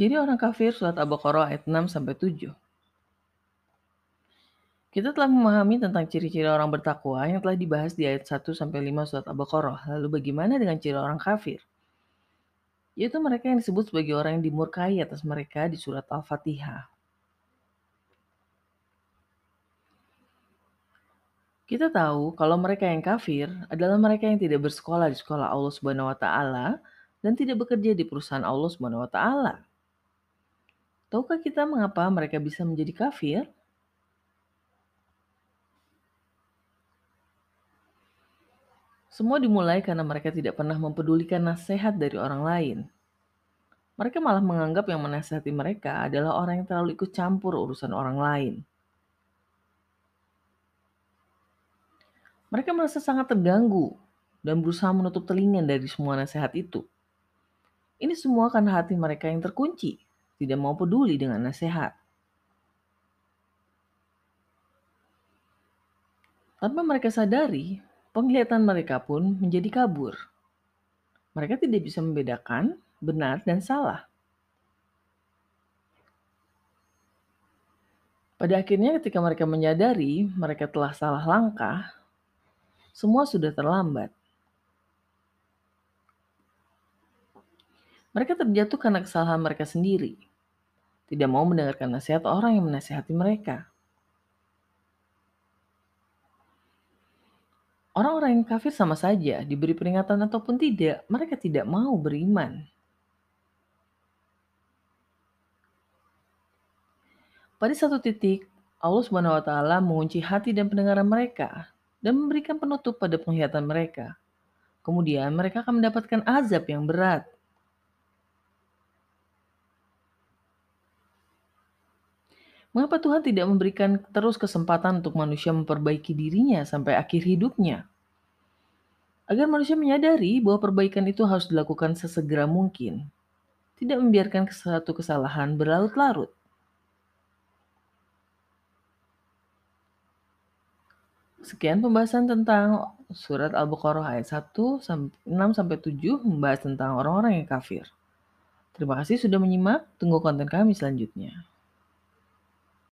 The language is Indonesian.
Ciri orang kafir surat Al-Baqarah ayat 6 sampai 7. Kita telah memahami tentang ciri-ciri orang bertakwa yang telah dibahas di ayat 1 sampai 5 surat Al-Baqarah. Lalu bagaimana dengan ciri orang kafir? Yaitu mereka yang disebut sebagai orang yang dimurkai atas mereka di surat Al-Fatihah. Kita tahu kalau mereka yang kafir adalah mereka yang tidak bersekolah di sekolah Allah Subhanahu wa taala dan tidak bekerja di perusahaan Allah Subhanahu wa taala. Tahukah kita mengapa mereka bisa menjadi kafir? Semua dimulai karena mereka tidak pernah mempedulikan nasihat dari orang lain. Mereka malah menganggap yang menasihati mereka adalah orang yang terlalu ikut campur urusan orang lain. Mereka merasa sangat terganggu dan berusaha menutup telinga dari semua nasihat itu. Ini semua karena hati mereka yang terkunci, tidak mau peduli dengan nasihat. Tanpa mereka sadari, penglihatan mereka pun menjadi kabur. Mereka tidak bisa membedakan benar dan salah. Pada akhirnya ketika mereka menyadari mereka telah salah langkah, semua sudah terlambat. Mereka terjatuh karena kesalahan mereka sendiri. Tidak mau mendengarkan nasihat orang yang menasihati mereka. Orang-orang yang kafir sama saja, diberi peringatan ataupun tidak, mereka tidak mau beriman. Pada satu titik, Allah Subhanahu wa taala mengunci hati dan pendengaran mereka dan memberikan penutup pada penglihatan mereka. Kemudian mereka akan mendapatkan azab yang berat. Mengapa Tuhan tidak memberikan terus kesempatan untuk manusia memperbaiki dirinya sampai akhir hidupnya? Agar manusia menyadari bahwa perbaikan itu harus dilakukan sesegera mungkin. Tidak membiarkan satu kesalahan berlarut-larut. Sekian pembahasan tentang surat Al-Baqarah ayat 1 6 sampai 7 membahas tentang orang-orang yang kafir. Terima kasih sudah menyimak. Tunggu konten kami selanjutnya.